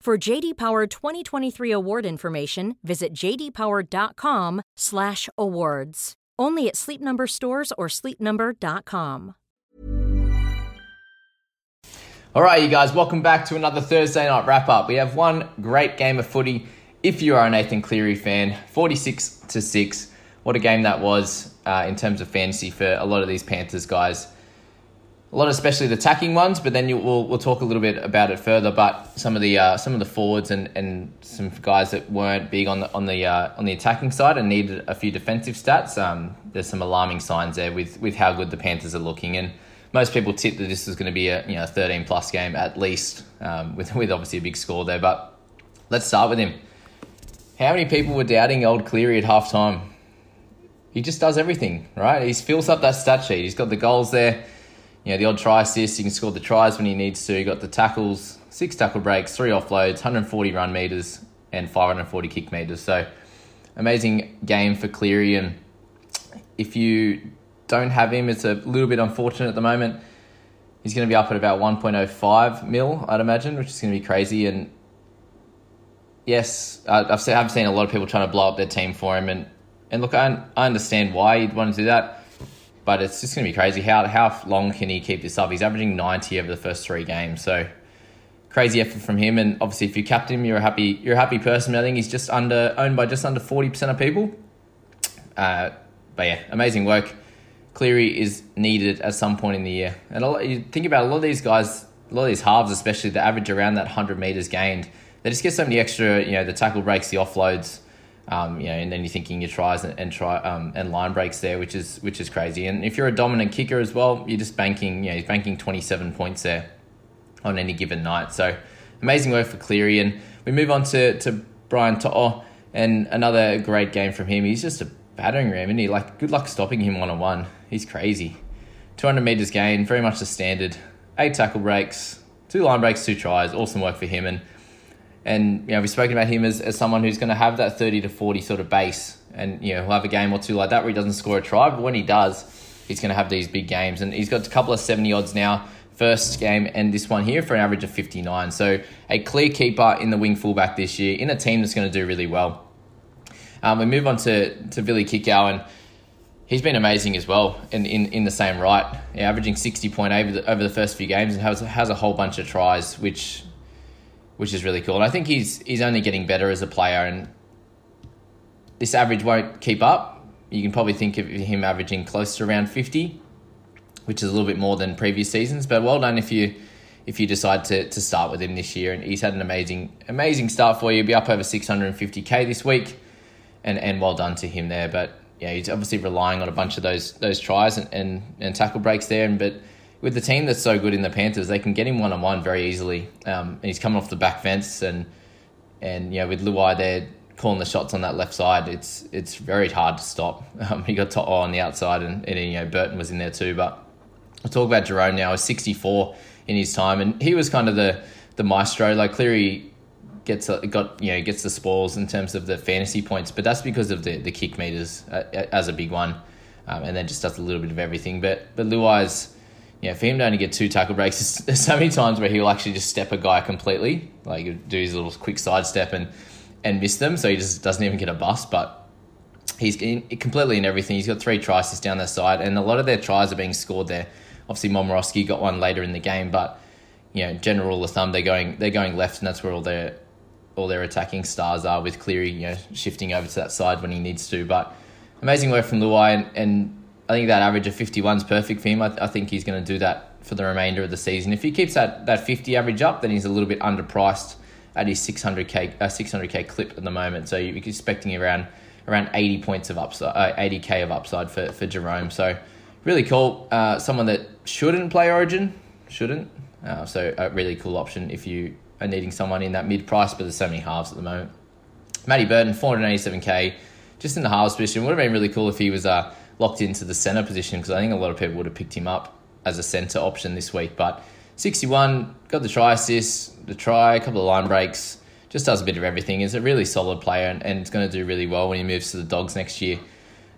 For JD Power 2023 award information, visit jdpower.com/awards. Only at Sleep Number stores or sleepnumber.com. All right, you guys, welcome back to another Thursday night wrap up. We have one great game of footy. If you are a Nathan Cleary fan, 46 to 6. What a game that was uh, in terms of fantasy for a lot of these Panthers guys. A lot, especially the attacking ones, but then you, we'll, we'll talk a little bit about it further. But some of the uh, some of the forwards and, and some guys that weren't big on the on the uh, on the attacking side and needed a few defensive stats. Um, there's some alarming signs there with with how good the Panthers are looking and most people tipped that this was going to be a you know 13 plus game at least, um, with with obviously a big score there. But let's start with him. How many people were doubting old Cleary at halftime? He just does everything, right? He fills up that stat sheet. He's got the goals there, you know, the odd try assist. He can score the tries when he needs to. He got the tackles, six tackle breaks, three offloads, 140 run meters, and 540 kick meters. So amazing game for Cleary. And if you don't have him. It's a little bit unfortunate at the moment. He's going to be up at about 1.05 mil, I'd imagine, which is going to be crazy. And yes, I've seen, I've seen a lot of people trying to blow up their team for him. And, and look, I, I understand why you'd want to do that, but it's just going to be crazy. How, how long can he keep this up? He's averaging 90 over the first three games. So crazy effort from him. And obviously, if you captain him, you're a happy, you're a happy person. I think he's just under owned by just under 40% of people. Uh, but yeah, amazing work. Cleary is needed at some point in the year. And a lot, you think about a lot of these guys, a lot of these halves, especially, the average around that 100 meters gained. They just get so many extra, you know, the tackle breaks, the offloads, um, you know, and then you're thinking your tries and, and try um, and line breaks there, which is which is crazy. And if you're a dominant kicker as well, you're just banking, you know, he's banking 27 points there on any given night. So amazing work for Cleary. And we move on to to Brian To'o, and another great game from him. He's just a battering ram, and he like good luck stopping him one on one. He's crazy. 200 metres gain, very much the standard. Eight tackle breaks, two line breaks, two tries. Awesome work for him. And, and you know, we've spoken about him as, as someone who's going to have that 30 to 40 sort of base. And, you know, he'll have a game or two like that where he doesn't score a try. But when he does, he's going to have these big games. And he's got a couple of 70 odds now. First game and this one here for an average of 59. So a clear keeper in the wing fullback this year in a team that's going to do really well. Um, we move on to, to Billy Kikau. And he's been amazing as well in, in, in the same right, yeah, averaging 60 point over the, over the first few games and has, has a whole bunch of tries, which which is really cool. And I think he's he's only getting better as a player, and this average won't keep up. You can probably think of him averaging close to around 50, which is a little bit more than previous seasons. But well done if you if you decide to, to start with him this year. And he's had an amazing amazing start for you. He'll be up over 650k this week, and and well done to him there. But yeah, he's obviously relying on a bunch of those those tries and, and, and tackle breaks there. And but with the team that's so good in the Panthers, they can get him one on one very easily. Um, and he's coming off the back fence, and and yeah, with Luai there calling the shots on that left side, it's it's very hard to stop. Um, he got To'o on the outside, and, and you know Burton was in there too. But we'll talk about Jarome now. He's sixty four in his time, and he was kind of the the maestro. Like Cleary gets a, got you know gets the spoils in terms of the fantasy points, but that's because of the the kick meters uh, as a big one, um, and then just does a little bit of everything. But but Luai's yeah, for him to only get two tackle breaks, there's so many times where he'll actually just step a guy completely, like do his little quick sidestep and and miss them, so he just doesn't even get a bust. But he's in, completely in everything. He's got three tries down the side, and a lot of their tries are being scored there. Obviously, Momirovski got one later in the game, but you know, general rule of thumb, they're going they're going left, and that's where all their all their attacking stars are. With Cleary, you know, shifting over to that side when he needs to. But amazing work from Luai, and, and I think that average of 51 is perfect for him. I, I think he's going to do that for the remainder of the season. If he keeps that, that 50 average up, then he's a little bit underpriced at his 600k uh, 600k clip at the moment. So you're expecting around around 80 points of upside, uh, 80k of upside for, for Jarome. So really cool. Uh, someone that shouldn't play Origin, shouldn't. Uh, so a really cool option if you are needing someone in that mid price, but there's so many halves at the moment. Matty Burton, 487k, just in the halves position. Would have been really cool if he was uh, locked into the centre position because I think a lot of people would have picked him up as a centre option this week. But 61, got the try assist, the try, a couple of line breaks, just does a bit of everything. Is a really solid player and, and it's going to do really well when he moves to the Dogs next year.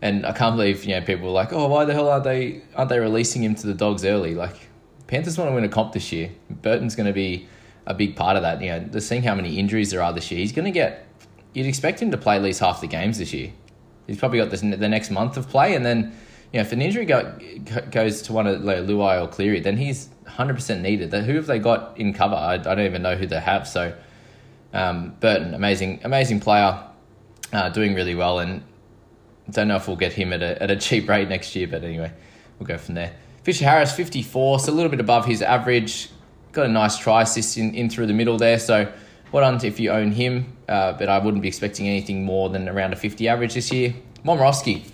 And I can't believe you know people were like, oh, why the hell aren't they aren't they releasing him to the Dogs early? Like Panthers want to win a comp this year. Burton's going to be a big part of that. You know, just seeing how many injuries there are this year, he's going to get. You'd expect him to play at least half the games this year. He's probably got this, the next month of play, and then you know if an injury go, goes to one of like Luai or Cleary, then he's hundred percent needed. Who have they got in cover? I, I don't even know who they have. So um, Burton, amazing, amazing player, uh, doing really well, and don't know if we'll get him at a at a cheap rate next year, but anyway, we'll go from there. Fisher Harris, fifty four, so a little bit above his average. Got a nice try assist in, in through the middle there, so what on if you own him, uh, but I wouldn't be expecting anything more than around a 50 average this year. Momirovski.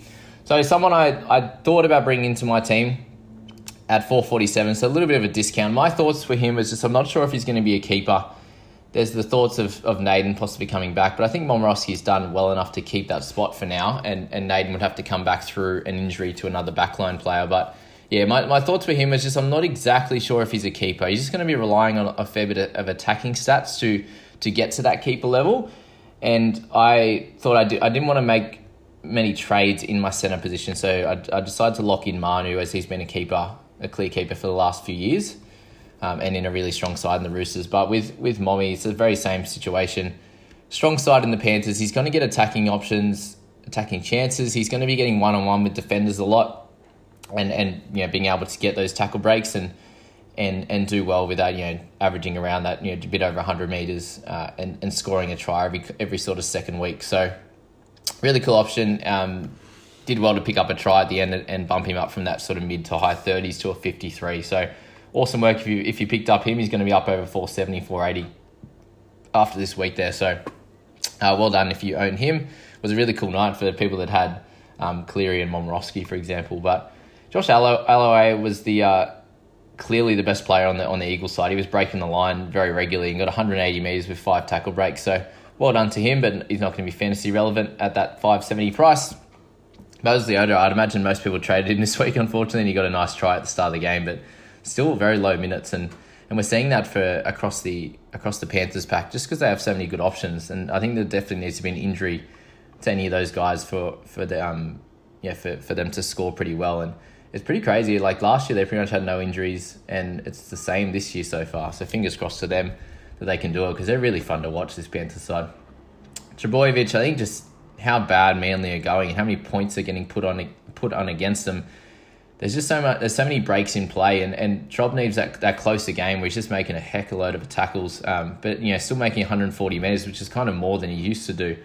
So someone I, I thought about bringing into my team at 447, so a little bit of a discount. My thoughts for him is just I'm not sure if he's going to be a keeper. There's the thoughts of, of Naden possibly coming back, but I think Momirovski's done well enough to keep that spot for now, and, and Naden would have to come back through an injury to another backline player. But yeah, my, my thoughts for him is just I'm not exactly sure if he's a keeper. He's just going to be relying on a fair bit of attacking stats to to get to that keeper level. And I thought I, did, I didn't want to make many trades in my center position, so I, I decided to lock in Manu as he's been a keeper, a clear keeper for the last few years, um, and in a really strong side in the Roosters. But with with Mommy, it's the very same situation. Strong side in the Panthers. He's going to get attacking options, attacking chances. He's going to be getting one on one with defenders a lot, and and you know being able to get those tackle breaks and and and do well with that. You know, averaging around that you know a bit over hundred meters uh, and and scoring a try every every sort of second week. So really cool option. Um, did well to pick up a try at the end and, bump him up from that sort of mid to high thirties to a fifty three. So awesome work if you if you picked up him. He's going to be up over 470, 480 after this week there. So uh, well done if you own him. It was a really cool night for the people that had um, Cleary and Momirovski, for example. But Josh Aloiai was the uh, clearly the best player on the on the Eagles side. He was breaking the line very regularly and got 180 meters with five tackle breaks. So well done to him, but he's not going to be fantasy relevant at that 570 price. Moses Leota, I'd imagine most people traded him this week, unfortunately, and he got a nice try at the start of the game, but still very low minutes and and we're seeing that for across the across the Panthers pack just because they have so many good options and I think there definitely needs to be an injury to any of those guys for for the um yeah for, for them to score pretty well and it's pretty crazy. Like last year, they pretty much had no injuries, and it's the same this year so far. So fingers crossed to them that they can do it because they're really fun to watch. This Panthers side, Trbojevic, I think just how bad Manly are going and how many points are getting put on put on against them. There's just so much. There's so many breaks in play, and and Trob needs that that closer game where he's just making a heck of a load of tackles. Um, but you know, still making 140 meters, which is kind of more than he used to do.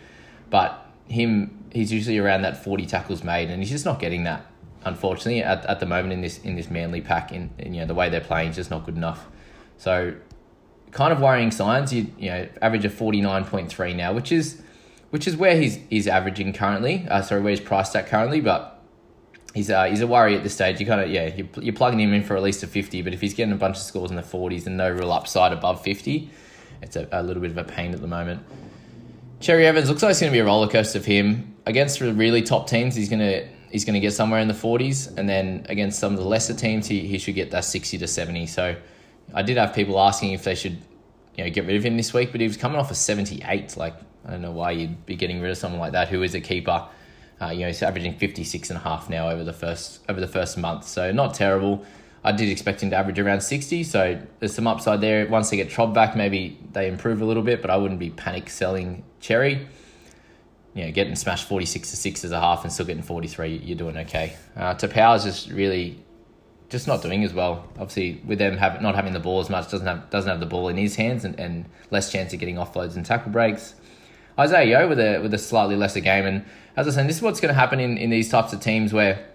But him, he's usually around that 40 tackles made, and he's just not getting that unfortunately, at, at the moment in this in this Manly pack, in, in you know the way they're playing is just not good enough. So, kind of worrying signs. You you know average of forty nine point three now, which is which is where he's he's averaging currently. Uh, sorry, where he's priced at currently, but he's uh, he's a worry at this stage. You kind of yeah, you you're plugging him in for at least a fifty, but if he's getting a bunch of scores in the forties and no real upside above fifty, it's a, a little bit of a pain at the moment. Cherry Evans looks like it's going to be a roller coaster for him against the really top teams. He's going to he's going to get somewhere in the 40s. And then against some of the lesser teams, he, he should get that 60 to 70. So I did have people asking if they should you know get rid of him this week, but he was coming off a 78. Like I don't know why you'd be getting rid of someone like that who is a keeper. Uh, you know, he's averaging 56 and a half now over the first over the first month, so not terrible. I did expect him to average around 60, so there's some upside there. Once they get Trob back, maybe they improve a little bit, but I wouldn't be panic selling Cherry. You know, getting smashed 46 to 6 as a half and still getting 43, you're doing okay. Uh, Taupau's just really just not doing as well. Obviously, with them have, not having the ball as much, doesn't have doesn't have the ball in his hands and, and less chance of getting offloads and tackle breaks. Isaah Yeo with a with a slightly lesser game, and as I said, this is what's going to happen in, in these types of teams where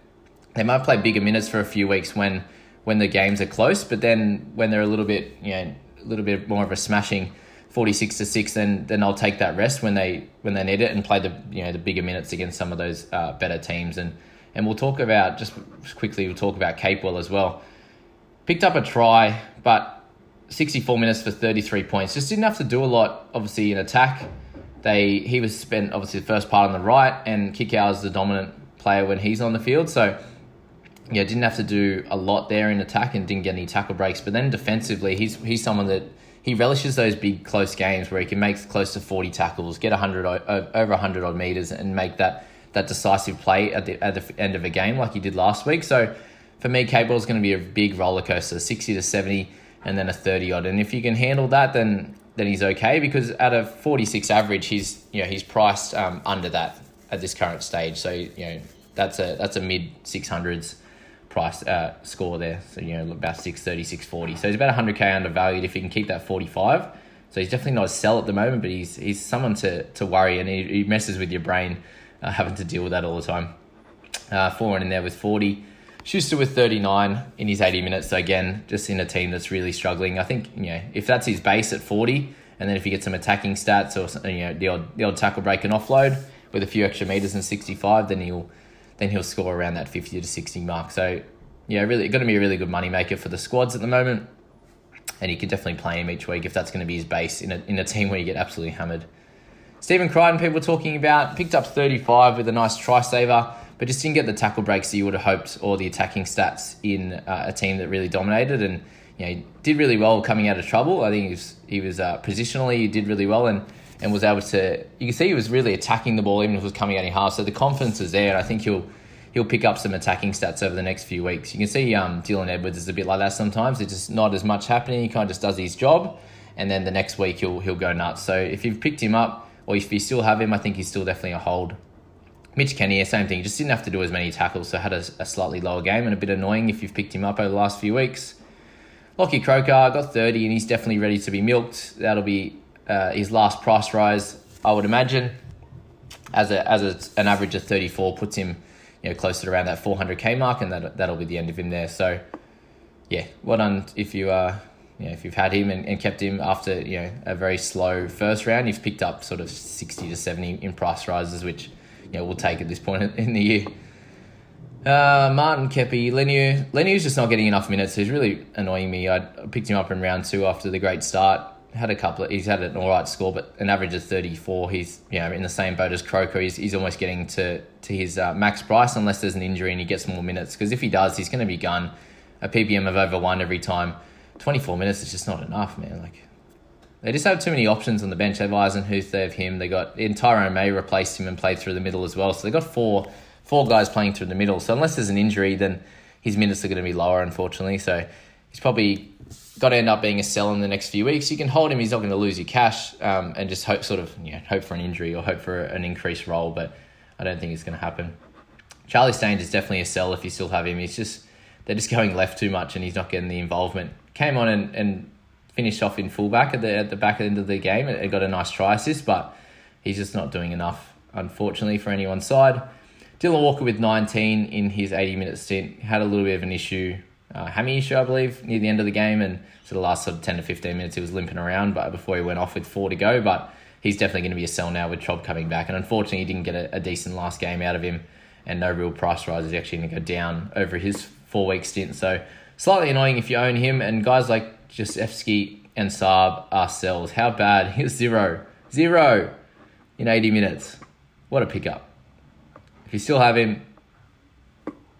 they might play bigger minutes for a few weeks when when the games are close, but then when they're a little bit you know a little bit more of a smashing. 46 to 6 then then I'll take that rest when they when they need it and play the you know the bigger minutes against some of those uh, better teams and and we'll talk about just quickly we'll talk about Capewell as well picked up a try but 64 minutes for 33 points just didn't have to do a lot obviously in attack they he was spent obviously the first part on the right, and Kikau is the dominant player when he's on the field. So yeah, didn't have to do a lot there in attack and didn't get any tackle breaks. But then defensively, he's he's someone that he relishes those big close games where he can make close to forty tackles, get hundred over hundred odd meters, and make that that decisive play at the at the end of a game like he did last week. So for me, Capewell is going to be a big roller coaster, sixty to seventy, and then a thirty odd. And if you can handle that, then then he's okay because at a 46 average, he's you know he's priced um, under that at this current stage. So you know that's a that's a mid 600s price uh, score there. So you know about 630, 640. So he's about 100k undervalued if he can keep that 45. So he's definitely not a sell at the moment, but he's he's someone to to worry and he, he messes with your brain uh, having to deal with that all the time. Uh, four in there with 40. Schuster with 39 in his 80 minutes. So again, just in a team that's really struggling. I think you know if that's his base at 40, and then if you get some attacking stats or you know the odd the odd tackle break and offload with a few extra meters and 65, then he'll then he'll score around that 50 to 60 mark. So yeah, really going to be a really good money maker for the squads at the moment, and you can definitely play him each week if that's going to be his base in a in a team where you get absolutely hammered. Stephen Crichton, people were talking about, picked up 35 with a nice try saver but just didn't get the tackle breaks that you would have hoped or the attacking stats in uh, a team that really dominated and you know he did really well coming out of trouble. I think he was he was uh, positionally he did really well and and was able to you can see he was really attacking the ball even if it was coming out in half. So the confidence is there and I think he'll he'll pick up some attacking stats over the next few weeks. You can see um, Dylan Edwards is a bit like that sometimes. It's just not as much happening. He kind of just does his job, and then the next week he'll he'll go nuts. So if you've picked him up, or if you still have him, I think he's still definitely a hold. Mitch Kenny, same thing. He just didn't have to do as many tackles, so had a, a, slightly lower game and a bit annoying if you've picked him up over the last few weeks. Lockie Croker got 30 and he's definitely ready to be milked. That'll be uh, his last price rise, I would imagine. As a as a, an average of 34 puts him you know closer to around that 400k mark, and that that'll be the end of him there. So yeah, well done if you uh you know, if you've had him and, and kept him after you know a very slow first round, you've picked up sort of 60 to 70 in price rises, which you know, we'll take at this point in the year. Uh, Martin Kepi, Leniu. Leniu's just not getting enough minutes. He's really annoying me. I picked him up in round two after the great start. Had a couple. Of, he's had an all right score, but an average of thirty four. He's you know in the same boat as Croker. He's, he's almost getting to to his uh, max price unless there's an injury and he gets more minutes. Because if he does, he's going to be gone. A PPM of over one every time. Twenty four minutes is just not enough, man. Like they just have too many options on the bench. They have Eisenhuth, they have him. They got and Tyrone May replaced him and played through the middle as well. So they got four four guys playing through the middle. So unless there's an injury, then his minutes are going to be lower, unfortunately. So he's probably got to end up being a sell in the next few weeks. You can hold him; he's not going to lose your cash, um, and just hope sort of you know, hope for an injury or hope for an increased role. But I don't think it's going to happen. Charlie Staines is definitely a sell if you still have him. He's just they're just going left too much, and he's not getting the involvement. Came on and, and finished off in fullback at the at the back end of the game and got a nice try assist, but he's just not doing enough, unfortunately, for anyone's side. Dylan Walker with 19 in his 80 minute stint had a little bit of an issue, uh, hammy issue, I believe, near the end of the game, and so the last sort of 10 to 15 minutes he was limping around, but before he went off with four to go, but he's definitely going to be a sell now with Trob coming back, and unfortunately he didn't get a, a decent last game out of him, and no real price rise is actually going to go down over his four week stint, so slightly annoying if you own him, and guys like Josefsky and Saab are sells. How bad? Here's zero. Zero in 80 minutes. What a pickup. If you still have him,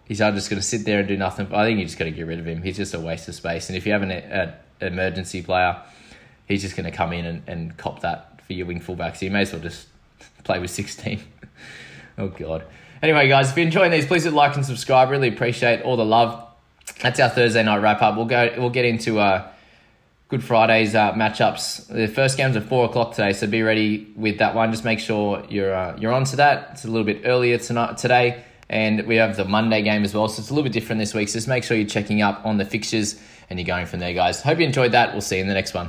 he's either just going to sit there and do nothing. I think you just got to get rid of him. He's just a waste of space. And if you have an, emergency player, he's just going to come in and, and cop that for your wing fullback. So you may as well just play with 16. oh, God. Anyway, guys, if you're enjoying these, please hit like and subscribe. Really appreciate all the love. That's our Thursday night wrap up. We'll go. We'll get into uh, Good Friday's uh, matchups. The first game's at four o'clock today, so be ready with that one. Just make sure you're uh, you're onto that. It's a little bit earlier tonight today, and we have the Monday game as well, so it's a little bit different this week. So just make sure you're checking up on the fixtures and you're going from there, guys. Hope you enjoyed that. We'll see you in the next one.